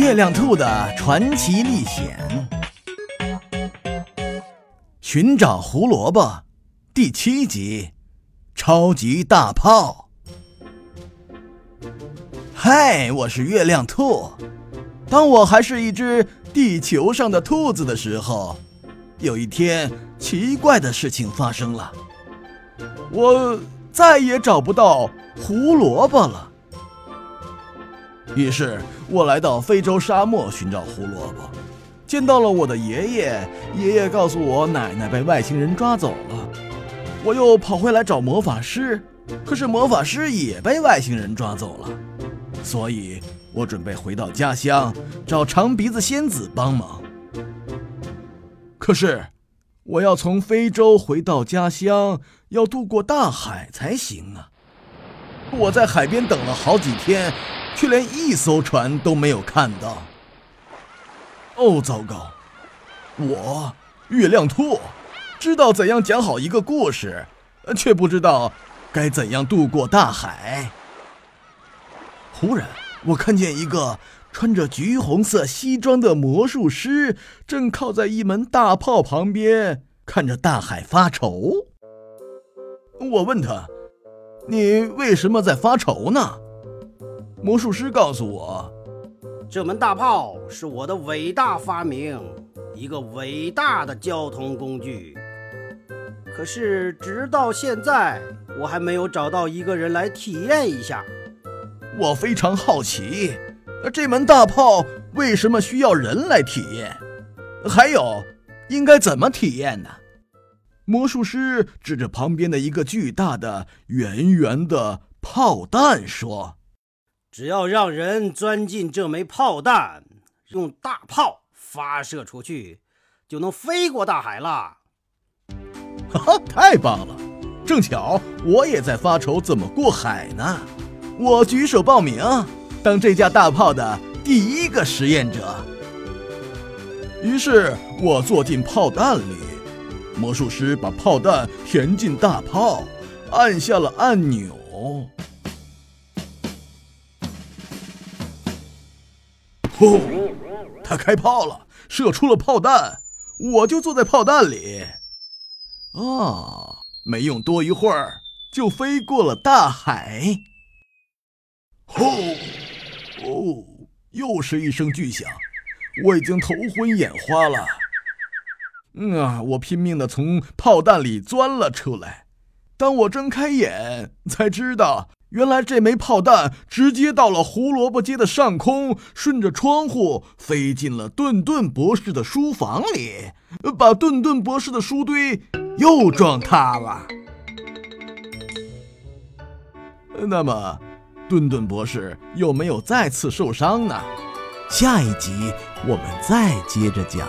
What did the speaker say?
月亮兔的传奇历险，寻找胡萝卜，第七集，超级大炮。嗨，我是月亮兔。当我还是一只地球上的兔子的时候，有一天奇怪的事情发生了，我再也找不到胡萝卜了。于是我来到非洲沙漠寻找胡萝卜，见到了我的爷爷。爷爷告诉我，奶奶被外星人抓走了。我又跑回来找魔法师，可是魔法师也被外星人抓走了。所以我准备回到家乡找长鼻子仙子帮忙。可是我要从非洲回到家乡，要渡过大海才行啊！我在海边等了好几天。却连一艘船都没有看到。哦，糟糕！我月亮兔知道怎样讲好一个故事，却不知道该怎样渡过大海。忽然，我看见一个穿着橘红色西装的魔术师，正靠在一门大炮旁边，看着大海发愁。我问他：“你为什么在发愁呢？”魔术师告诉我，这门大炮是我的伟大发明，一个伟大的交通工具。可是直到现在，我还没有找到一个人来体验一下。我非常好奇，这门大炮为什么需要人来体验？还有，应该怎么体验呢？魔术师指着旁边的一个巨大的、圆圆的炮弹说。只要让人钻进这枚炮弹，用大炮发射出去，就能飞过大海了。哈哈，太棒了！正巧我也在发愁怎么过海呢。我举手报名，当这架大炮的第一个实验者。于是我坐进炮弹里，魔术师把炮弹填进大炮，按下了按钮。哦，他开炮了，射出了炮弹，我就坐在炮弹里。啊，没用多一会儿，就飞过了大海。吼！哦，又是一声巨响，我已经头昏眼花了。嗯啊，我拼命的从炮弹里钻了出来。当我睁开眼，才知道。原来这枚炮弹直接到了胡萝卜街的上空，顺着窗户飞进了顿顿博士的书房里，把顿顿博士的书堆又撞塌了。那么，顿顿博士有没有再次受伤呢？下一集我们再接着讲。